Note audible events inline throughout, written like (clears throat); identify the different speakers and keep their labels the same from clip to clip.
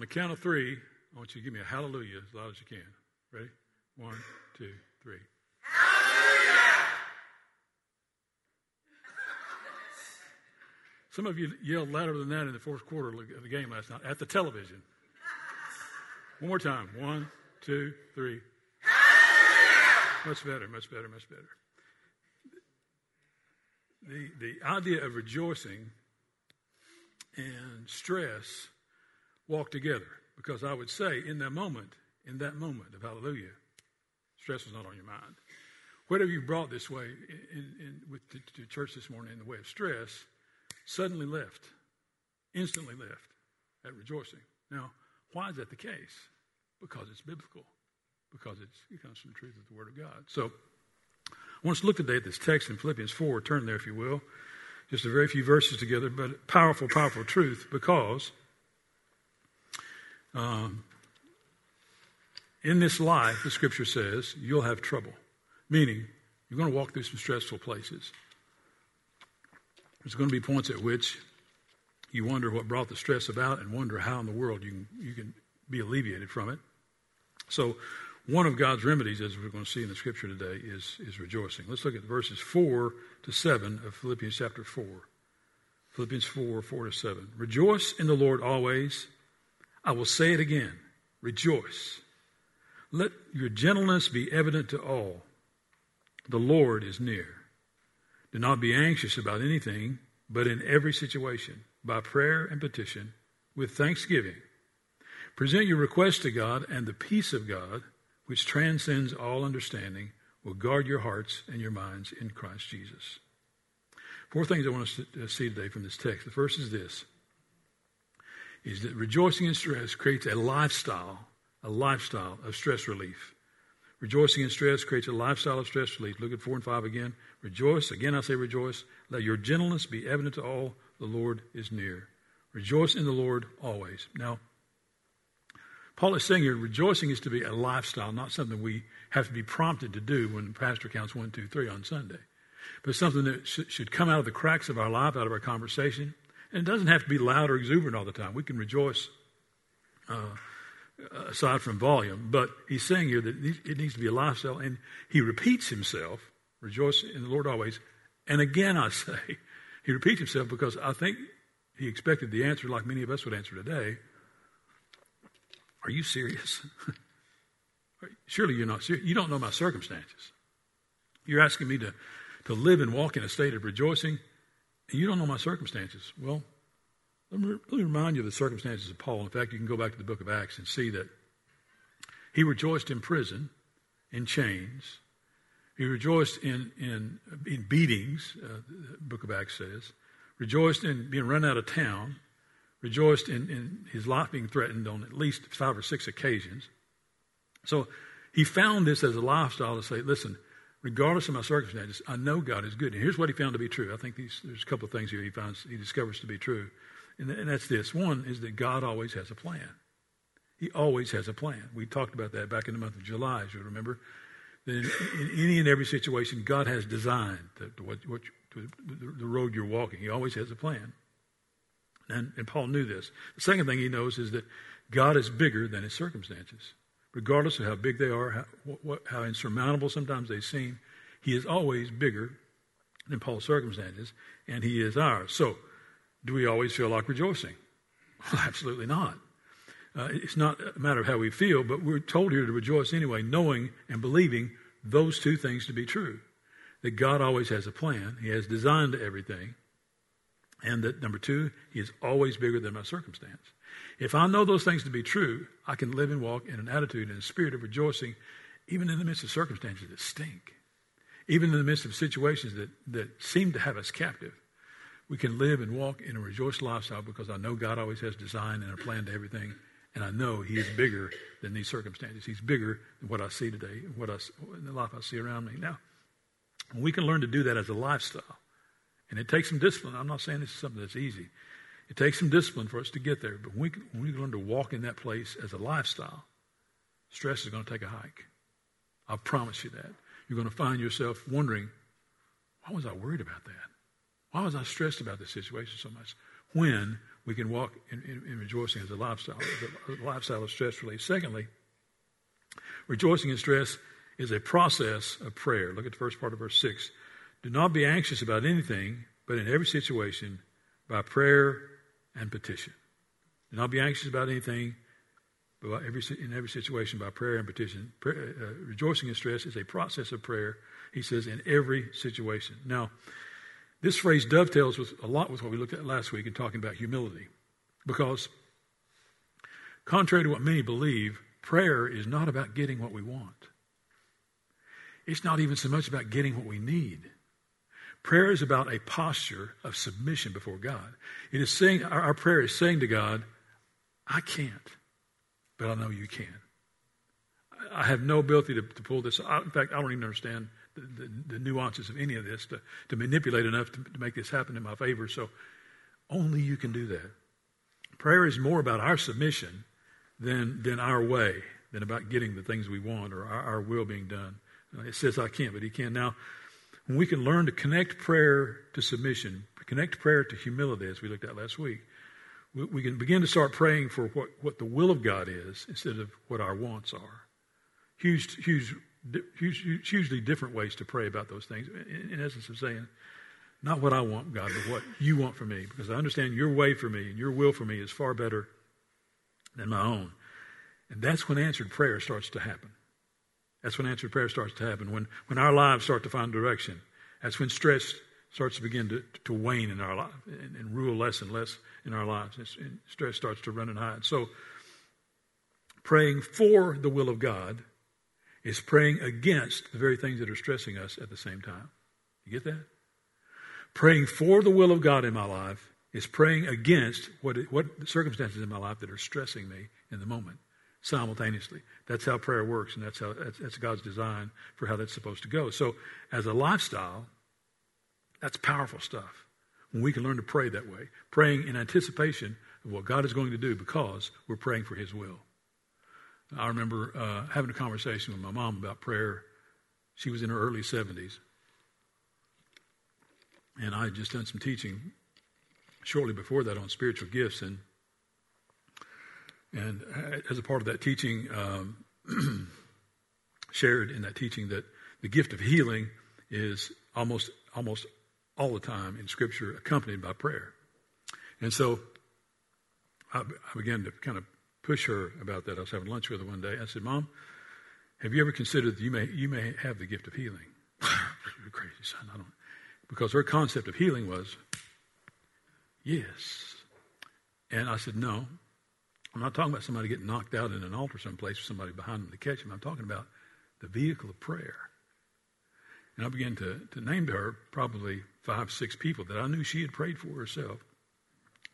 Speaker 1: on the count of three, I want you to give me a hallelujah as loud as you can. Ready? One, two, three. Some of you yelled louder than that in the fourth quarter of the game last night at the television. One more time. One, two, three. Hallelujah! Much better, much better, much better. The, the idea of rejoicing and stress walk together because I would say in that moment, in that moment of hallelujah, stress was not on your mind. Whatever you brought this way in, in, with the, to church this morning in the way of stress suddenly left, instantly left at rejoicing. Now, why is that the case? Because it's biblical, because it comes from the truth of the Word of God. So, I want us to look today at this text in Philippians 4. Turn there, if you will. Just a very few verses together, but powerful, powerful truth because um, in this life, the scripture says, you'll have trouble. Meaning, you're going to walk through some stressful places. There's going to be points at which you wonder what brought the stress about and wonder how in the world you can, you can be alleviated from it. So, one of God's remedies, as we're going to see in the scripture today, is, is rejoicing. Let's look at verses 4 to 7 of Philippians chapter 4. Philippians 4, 4 to 7. Rejoice in the Lord always. I will say it again. Rejoice. Let your gentleness be evident to all. The Lord is near. Do not be anxious about anything, but in every situation, by prayer and petition, with thanksgiving, present your requests to God, and the peace of God, which transcends all understanding, will guard your hearts and your minds in Christ Jesus. Four things I want us to see today from this text. The first is this is that rejoicing in stress creates a lifestyle, a lifestyle of stress relief. Rejoicing in stress creates a lifestyle of stress relief. Look at four and five again. Rejoice. Again, I say rejoice. Let your gentleness be evident to all. The Lord is near. Rejoice in the Lord always. Now, Paul is saying here, rejoicing is to be a lifestyle, not something we have to be prompted to do when the pastor counts one, two, three on Sunday, but something that should come out of the cracks of our life, out of our conversation. And it doesn't have to be loud or exuberant all the time. We can rejoice uh, aside from volume, but he's saying here that it needs to be a lifestyle, and he repeats himself, rejoice in the Lord always. And again, I (laughs) say, he repeats himself because I think he expected the answer like many of us would answer today are you serious? (laughs) Surely you're not serious. You don't know my circumstances. You're asking me to, to live and walk in a state of rejoicing, you don't know my circumstances. Well, let me, remind you of the circumstances of Paul. In fact, you can go back to the book of Acts and see that he rejoiced in prison, in chains. He rejoiced in, in, in beatings, uh, the book of Acts says. Rejoiced in being run out of town rejoiced in, in his life being threatened on at least five or six occasions. So he found this as a lifestyle to say, listen, regardless of my circumstances, I know God is good. And here's what he found to be true. I think these, there's a couple of things here he finds, he discovers to be true. And, and that's this. One is that God always has a plan. He always has a plan. We talked about that back in the month of July, as you remember. That in, in any and every situation, God has designed to what, what, the road you're walking. He always has a plan. And, and Paul knew this. The second thing he knows is that God is bigger than his circumstances. Regardless of how big they are, how, what, how insurmountable sometimes they seem, he is always bigger than Paul's circumstances, and he is ours. So, do we always feel like rejoicing? Well, (laughs) absolutely not. Uh, it's not a matter of how we feel, but we're told here to rejoice anyway, knowing and believing those two things to be true. That God always has a plan, He has designed everything, and that number two, he is always bigger than my circumstance. If I know those things to be true, I can live and walk in an attitude and a spirit of rejoicing, even in the midst of circumstances that stink, even in the midst of situations that, that seem to have us captive. We can live and walk in a rejoiced lifestyle because I know God always has design and a plan to everything, and I know He is bigger than these circumstances. He's bigger than what I see today, what I, in the life I see around me. Now, we can learn to do that as a lifestyle. And it takes some discipline. I'm not saying this is something that's easy. It takes some discipline for us to get there. But when we, when we learn to walk in that place as a lifestyle, stress is going to take a hike. I promise you that. You're going to find yourself wondering, why was I worried about that? Why was I stressed about this situation so much? When we can walk in, in, in rejoicing as a lifestyle, as a lifestyle of stress relief. Secondly, rejoicing in stress is a process of prayer. Look at the first part of verse 6. Do not be anxious about anything, but in every situation, by prayer and petition. Do not be anxious about anything, but every, in every situation, by prayer and petition. Prayer, uh, rejoicing in stress is a process of prayer, he says, in every situation. Now, this phrase dovetails with a lot with what we looked at last week in talking about humility. Because, contrary to what many believe, prayer is not about getting what we want. It's not even so much about getting what we need. Prayer is about a posture of submission before God. It is saying, our, our prayer is saying to God, I can't, but I know you can. I have no ability to, to pull this. Out. In fact, I don't even understand the, the, the, nuances of any of this to, to manipulate enough to, to make this happen in my favor. So only you can do that. Prayer is more about our submission than, than our way, than about getting the things we want or our, our will being done. Uh, it says I can't, but he can. Now, when we can learn to connect prayer to submission, connect prayer to humility, as we looked at last week, we, we can begin to start praying for what, what the will of God is instead of what our wants are. Huge, huge huge, hugely different ways to pray about those things. In, in essence, of saying, not what I want, God, but what you want for me, because I understand your way for me and your will for me is far better than my own. And that's when answered prayer starts to happen. That's when answered prayer starts to happen. When, when our lives start to find direction. That's when stress starts to begin to, to wane in our life and, and rule less and less in our lives. And stress starts to run and hide. So, praying for the will of God is praying against the very things that are stressing us at the same time. You get that? Praying for the will of God in my life is praying against what, what circumstances in my life that are stressing me in the moment simultaneously. That's how prayer works, and that's how that's, that's God's design for how that's supposed to go. So, as a lifestyle, that's powerful stuff. When we can learn to pray that way, praying in anticipation of what God is going to do because we're praying for His will. I remember uh, having a conversation with my mom about prayer. She was in her early 70s. And I had just done some teaching shortly before that on spiritual gifts. And, and as a part of that teaching, um, (clears throat) shared in that teaching that the gift of healing is almost, almost all the time in Scripture accompanied by prayer. And so I, I began to kind of push her about that. I was having lunch with her one day. I said, Mom, have you ever considered that you may, you may have the gift of healing? (laughs) Crazy, son. I don't. Because her concept of healing was, yes. And I said, no. I'm not talking about somebody getting knocked out in an altar someplace with somebody behind them to catch them. I'm talking about the vehicle of prayer. And I began to, to name to her probably five, six people that I knew she had prayed for herself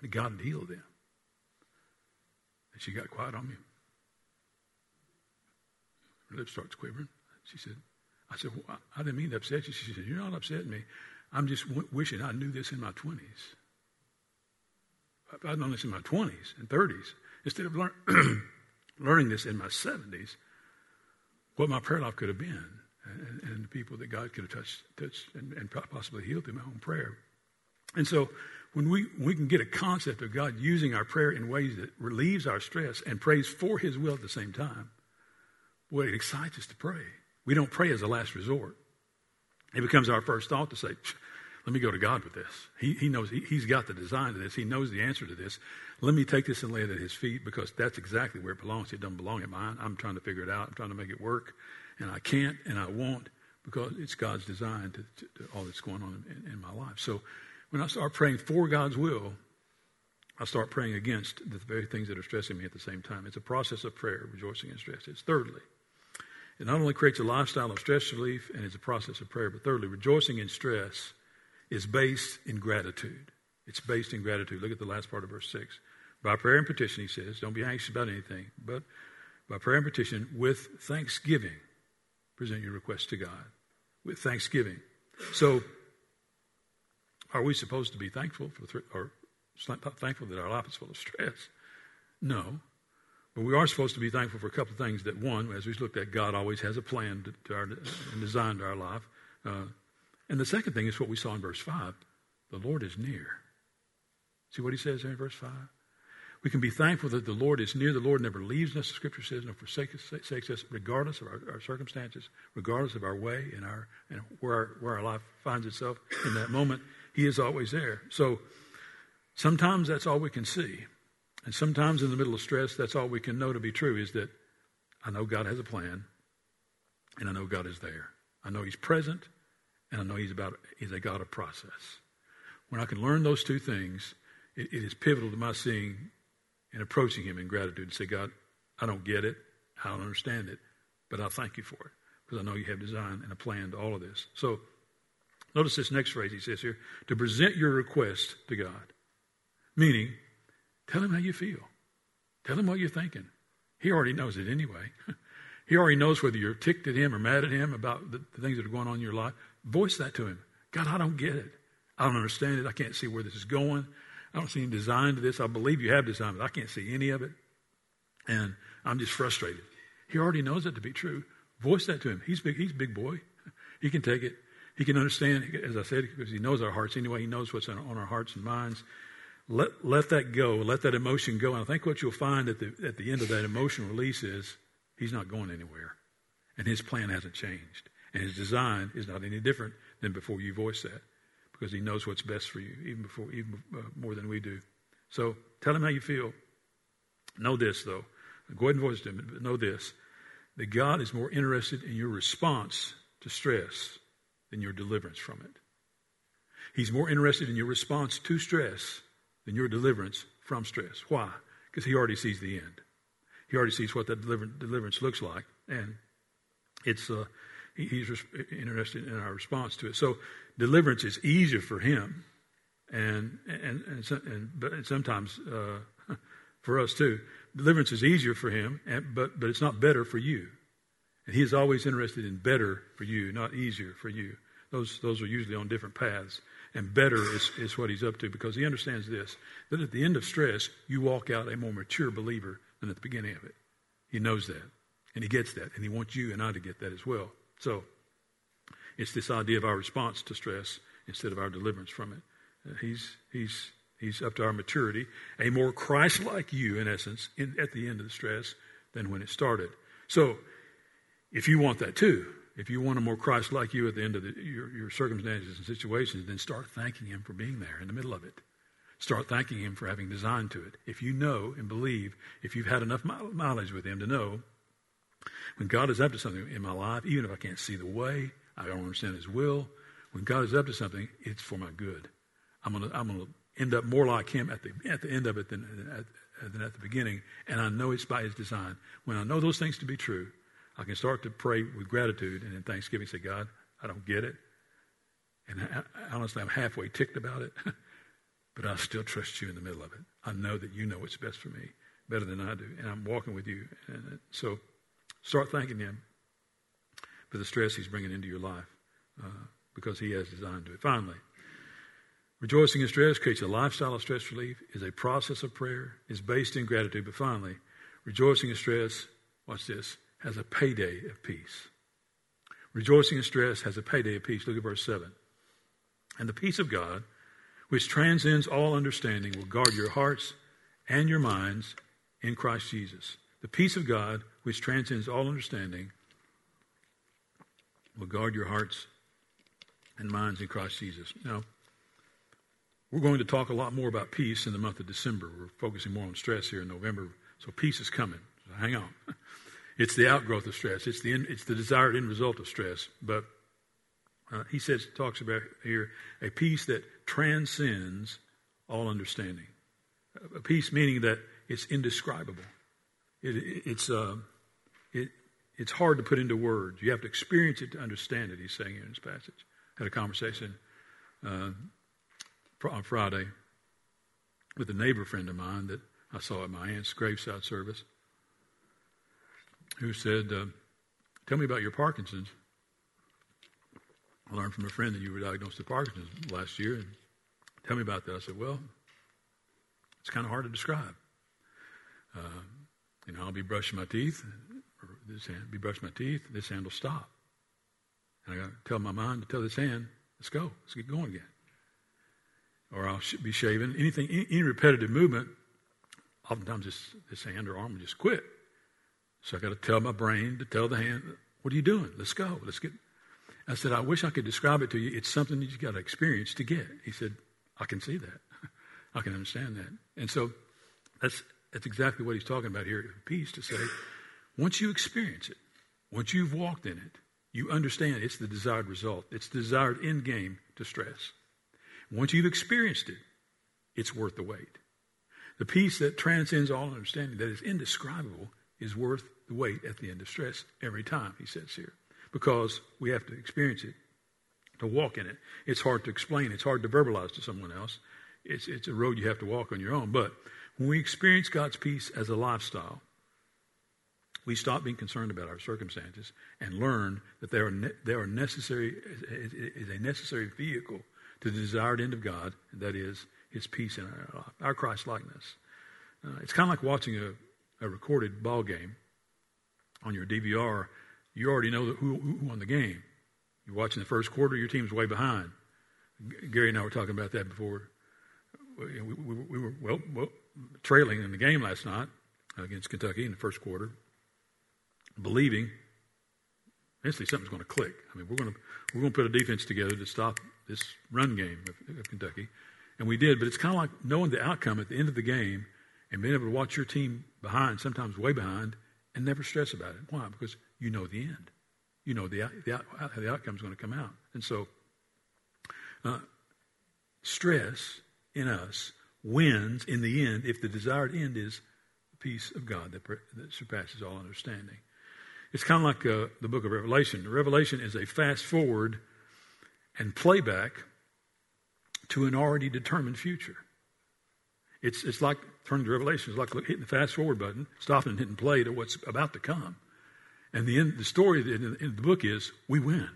Speaker 1: that God had healed them. And she got quiet on me. Her lip starts quivering. She said, I said, well, I didn't mean to upset you. She said, You're not upsetting me. I'm just w- wishing I knew this in my 20s. If I'd known this in my 20s and 30s, instead of lear- (clears throat) learning this in my 70s, what my prayer life could have been and, and the people that God could have touched, touched and, and possibly healed through my own prayer. And so when we, we can get a concept of God using our prayer in ways that relieves our stress and prays for His will at the same time, boy, it excites us to pray. We don't pray as a last resort. It becomes our first thought to say, let me go to God with this. He, he knows, he, He's got the design to this. He knows the answer to this. Let me take this and lay it at His feet because that's exactly where it belongs. It doesn't belong at mine. I'm trying to figure it out. I'm trying to make it work. And I can't and I won't because it's God's design to, to, to all that's going on in, in my life. So when I start praying for God's will, I start praying against the very things that are stressing me at the same time. It's a process of prayer, rejoicing in stress. It's thirdly, it not only creates a lifestyle of stress relief and it's a process of prayer, but thirdly, rejoicing in stress is based in gratitude. It's based in gratitude. Look at the last part of verse 6. By prayer and petition, he says, don't be anxious about anything, but by prayer and petition, with thanksgiving, present your request to God. With thanksgiving. So, are we supposed to be thankful for, th- or thankful that our life is full of stress? No. But we are supposed to be thankful for a couple of things. That one, as we've looked at, God always has a plan to, to our, and designed our life. Uh, and the second thing is what we saw in verse 5 the Lord is near. See what he says there in verse 5? We can be thankful that the Lord is near. The Lord never leaves us, the scripture says, nor forsakes us, regardless of our, our, circumstances, regardless of our way and, our, and where, our, where our life finds itself in that moment. He is always there. So sometimes that's all we can see. And sometimes in the middle of stress, that's all we can know to be true is that I know God has a plan and I know God is there. I know He's present and I know He's about He's a God of process. When I can learn those two things, it, it is pivotal to my seeing and approaching Him in gratitude and say, God, I don't get it, I don't understand it, but I thank you for it because I know you have design and a plan to all of this. So notice this next phrase he says here to present your request to God, meaning tell Him how you feel, tell Him what you're thinking. He already knows it anyway. (laughs) he already knows whether you're ticked at Him or mad at Him about the, the things that are going on in your life. Voice that to Him. God, I don't get it. I don't understand it. I can't see where this is going. I don't see any design to this. I believe you have designed it. I can't see any of it. And I'm just frustrated. He already knows that to be true. Voice that to him. He's big, he's big boy. (laughs) He can take it. He can understand, as I said, because he knows our hearts anyway. He knows what's on our hearts and minds. Let, let that go. Let that emotion go. And I think what you'll find at the, at the end of that emotional release is he's not going anywhere. And his plan hasn't changed. And his design is not any different than before you voice that because he knows what's best for you, even before, even uh, more than we do. So tell him how you feel. Know this, though. Go ahead and voice to him, but know this that God is more interested in your response to stress than your deliverance from it. He's more interested in your response to stress than your deliverance from stress. Why? Because he already sees the end. He already sees what that deliverance looks like, and it's uh, he's interested in our response to it. So deliverance is easier for him, and and and, and sometimes uh, (laughs) for us too. Deliverance is easier for him, and, but but it's not better for you. And he is always interested in better for you, not easier for you. Those those are usually on different paths. And better is, is what he's up to because he understands this that at the end of stress, you walk out a more mature believer than at the beginning of it. He knows that. And he gets that. And he wants you and I to get that as well. So it's this idea of our response to stress instead of our deliverance from it. Uh, he's, he's, he's up to our maturity, a more Christ like you, in essence, in, at the end of the stress than when it started. So if you want that too, if you want a more Christ like you at the end of the, your, your circumstances and situations, then start thanking Him for being there in the middle of it. Start thanking Him for having designed to it. If you know and believe, if you've had enough knowledge with Him to know, when God is up to something in my life, even if I can't see the way, I don't understand His will. When God is up to something, it's for my good. I'm gonna I'm gonna end up more like Him at the at the end of it than at, than at the beginning, and I know it's by His design. When I know those things to be true, I can start to pray with gratitude and in thanksgiving say, God, I don't get it, and I, honestly, I'm halfway ticked about it, (laughs) but I still trust You in the middle of it. I know that You know what's best for me better than I do, and I'm walking with You, and so start thanking Him for the stress he's bringing into your life uh, because he has designed to it. Finally, rejoicing in stress creates a lifestyle of stress relief, is a process of prayer, is based in gratitude. But finally, rejoicing in stress, watch this, has a payday of peace. Rejoicing in stress has a payday of peace. Look at verse 7. And the peace of God, which transcends all understanding, will guard your hearts and your minds in Christ Jesus. The peace of God, which transcends all understanding, will guard your hearts and minds in Christ Jesus. Now, we're going to talk a lot more about peace in the month of December. We're focusing more on stress here in November, so peace is coming. So hang on. (laughs) It's the outgrowth of stress. It's the it's the desired end result of stress. But uh, he says talks about here a peace that transcends all understanding. A peace meaning that it's indescribable. It, it, it's uh, it's hard to put into words. You have to experience it to understand it, he's saying in this passage. Had a conversation uh, on Friday with a neighbor friend of mine that I saw at my aunt's graveside service who said, uh, Tell me about your Parkinson's. I learned from a friend that you were diagnosed with Parkinson's last year. And tell me about that. I said, Well, it's kind of hard to describe. Uh, you know, I'll be brushing my teeth this hand, be brushing my teeth, this hand will stop. And I got to tell my mind to tell this hand, let's go, let's get going again. or I'll be shaving. Anything, any, any repetitive movement, oftentimes this, this hand or arm will just quit. So I got to tell my brain to tell the hand, what are you doing? Let's go. Let's get. I said, I wish I could describe it to you. It's something that you got to experience to get. He said, I can see that. (laughs) I can understand that. And so that's, that's exactly what he's talking about here peace to say, once you experience it, once you've walked in it, you understand it's the desired result. It's the desired end game to stress. Once you've experienced it, it's worth the wait. The peace that transcends all understanding, that is indescribable, is worth the wait at the end of stress every time, he says here, because we have to experience it to walk in it. It's hard to explain, it's hard to verbalize to someone else. It's, it's a road you have to walk on your own. But when we experience God's peace as a lifestyle, we stop being concerned about our circumstances and learn that they are, ne- they are necessary, is a necessary vehicle to the desired end of God, and that is His peace in our our Christ likeness. Uh, it's kind of like watching a, a recorded ball game on your DVR. You already know who, who won the game. You're watching the first quarter, your team's way behind. Gary and I were talking about that before. We, we, we were well, well, trailing in the game last night against Kentucky in the first quarter believing eventually something's going to click. I mean, we're going to we're going to put a defense together to stop this run game of, of Kentucky, and we did. But it's kind of like knowing the outcome at the end of the game and being able to watch your team behind, sometimes way behind, and never stress about it. Why? Because you know the end. You know the the, how the outcome is going to come out, and so uh, stress in us wins in the end if the desired end is the peace of God that, that surpasses all understanding. It's kind of like uh, the book of Revelation. Revelation is a fast forward and playback to an already determined future. It's, it's like turning to Revelation. It's like hitting the fast forward button, stopping and hitting play to what's about to come. And the, end, the story in, in the book is we win.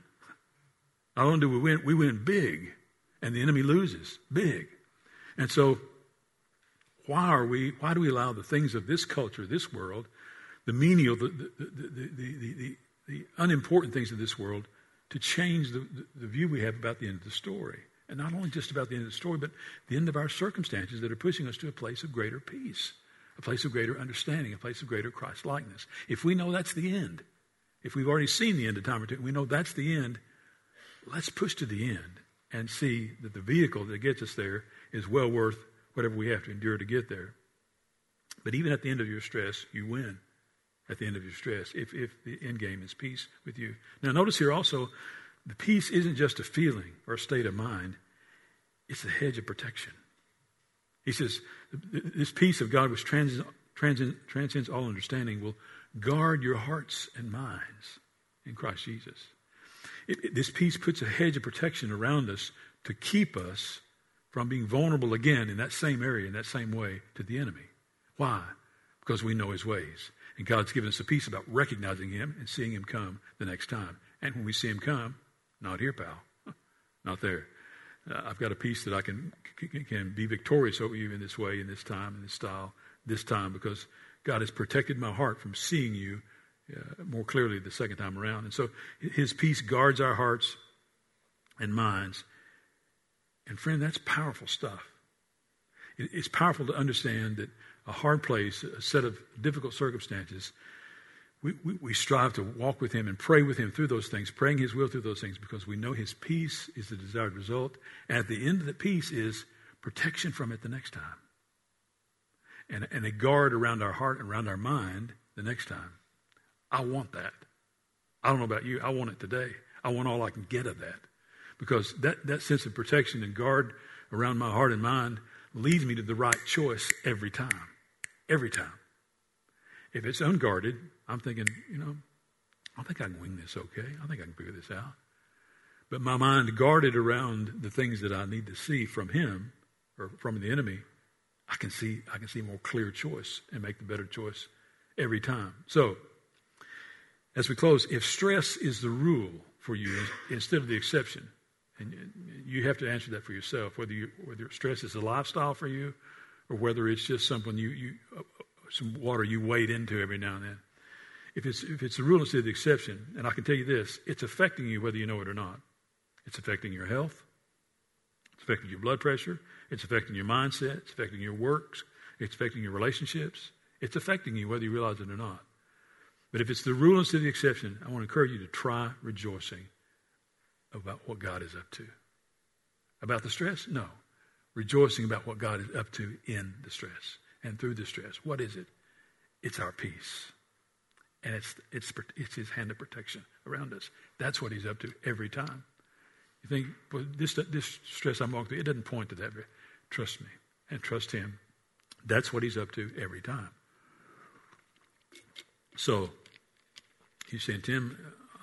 Speaker 1: Not only do we win, we win big, and the enemy loses big. And so, why are we? Why do we allow the things of this culture, this world, the menial, the, the, the, the, unimportant things of this world to change the, the view we have about the end of the story. And not only just about the end of the story, but the end of our circumstances that are pushing us to a place of greater peace, a place of greater understanding, a place of greater Christ likeness. If we know that's the end, if we've already seen the end of time or two, we know that's the end, let's push to the end and see that the vehicle that gets us there is well worth whatever we have to endure to get there. But even at the end of your stress, you win at the end of your stress if, if the end game is peace with you. Now, notice here also, the peace isn't just a feeling or a state of mind, it's a hedge of protection. He says, This peace of God, which transcends, transcends, all understanding, will guard your hearts and minds in Christ Jesus. It, it, this peace puts a hedge of protection around us to keep us from being vulnerable again in that same area, in that same way to the enemy. Why? Because we know his ways. And God's given us a peace about recognizing Him and seeing Him come the next time. And when we see Him come, not here, pal, (laughs) not there. Uh, I've got a peace that I can, can, can be victorious over you in this way, in this time, in this style, this time, because God has protected my heart from seeing you uh, more clearly the second time around. And so His peace guards our hearts and minds. And friend, that's powerful stuff. It's powerful to understand that a hard place, a set of difficult circumstances, we, we, we, strive to walk with Him and pray with Him through those things, praying His will through those things because we know His peace is the desired result. And at the end of the peace is protection from it the next time. And, and a guard around our heart and around our mind the next time. I want that. I don't know about you. I want it today. I want all I can get of that. Because that, that sense of protection and guard around my heart and mind leads me to the right choice every time. Every time. If it's unguarded, I'm thinking, you know, I think I can wing this okay. I think I can figure this out. But my mind guarded around the things that I need to see from him or from the enemy, I can see I can see more clear choice and make the better choice every time. So, as we close, if stress is the rule for you instead of the exception, and you have to answer that for yourself, whether, you, whether stress is a lifestyle for you or whether it's just something you, you uh, some water you wade into every now and then. If it's, if it's the rule instead of the exception, and I can tell you this, it's affecting you whether you know it or not. It's affecting your health. It's affecting your blood pressure. It's affecting your mindset. It's affecting your works. It's affecting your relationships. It's affecting you whether you realize it or not. But if it's the rule instead of the exception, I want to encourage you to try rejoicing about what God is up to. About the stress? No. Rejoicing about what God is up to in the stress and through the stress. What is it? It's our peace. And it's, it's, it's his hand of protection around us. That's what he's up to every time. You think, well, this, this stress I'm walking through, it doesn't point to that. Trust me and trust him. That's what he's up to every time. So, he's saying, Tim,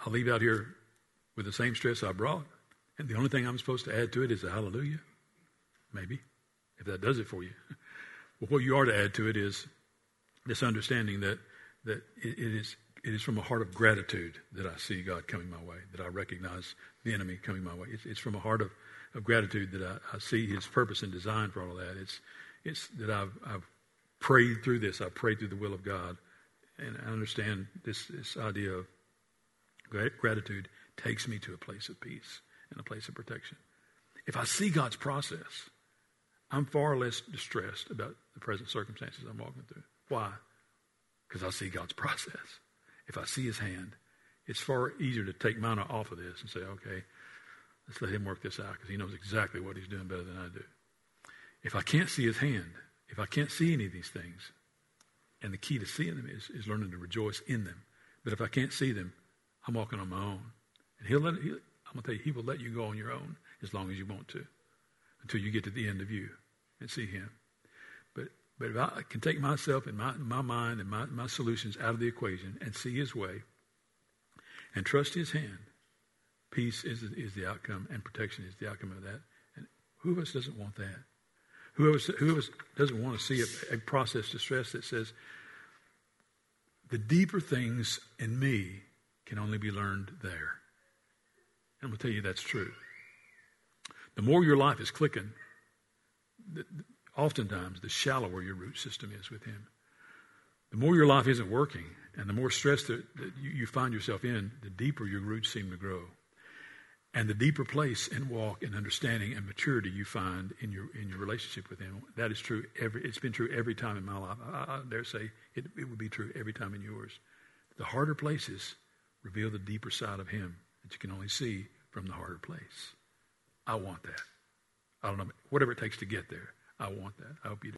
Speaker 1: I'll leave out here with the same stress I brought. And the only thing I'm supposed to add to it is a hallelujah. Maybe, if that does it for you. (laughs) But what you are to add to it is this understanding that, that it, it, is, it is from a heart of gratitude that I see God coming my way, that I recognize the enemy coming my way. It's, it's from a heart of, of gratitude that I, I, see his purpose and design for all of that. It's, it's that I've, I've prayed through this. I've prayed through the will of God. And I understand this, this idea of gratitude takes me to a place of peace and a place of protection. If I see God's process, I'm far less distressed about the present circumstances I'm walking through. Why? Because I see God's (laughs) process. If I see His hand, it's far easier to take mine off of this and say, okay, let's let Him work this out because He knows exactly what He's doing better than I do. If I can't see His hand, if I can't see any of these things, and the key to seeing them is, is learning to rejoice in them. But if I can't see them, I'm walking on my own. And He'll let, he'll, I'm going to tell you, He will let you go on your own as long as you want to until you get to the end of you and see Him. But, but if I can take myself and my, my mind and my, my solutions out of the equation and see His way and trust His hand, peace is, is the outcome and protection is the outcome of that. And who of us doesn't want that? Who of us, who of us doesn't want to see a, a process to stress that says, the deeper things in me can only be learned there? I'm going to tell you that's true. The more your life is clicking, the, oftentimes the shallower your root system is with Him. The more your life isn't working and the more stress that, that you, you find yourself in, the deeper your roots seem to grow. And the deeper place and walk and understanding and maturity you find in your in your relationship with Him. That is true. Every it's been true every time in my life. I, I dare say it, it would be true every time in yours. The harder places reveal the deeper side of Him that you can only see from the harder place. I want that. I don't know, whatever it takes to get there. I want that. I hope you do.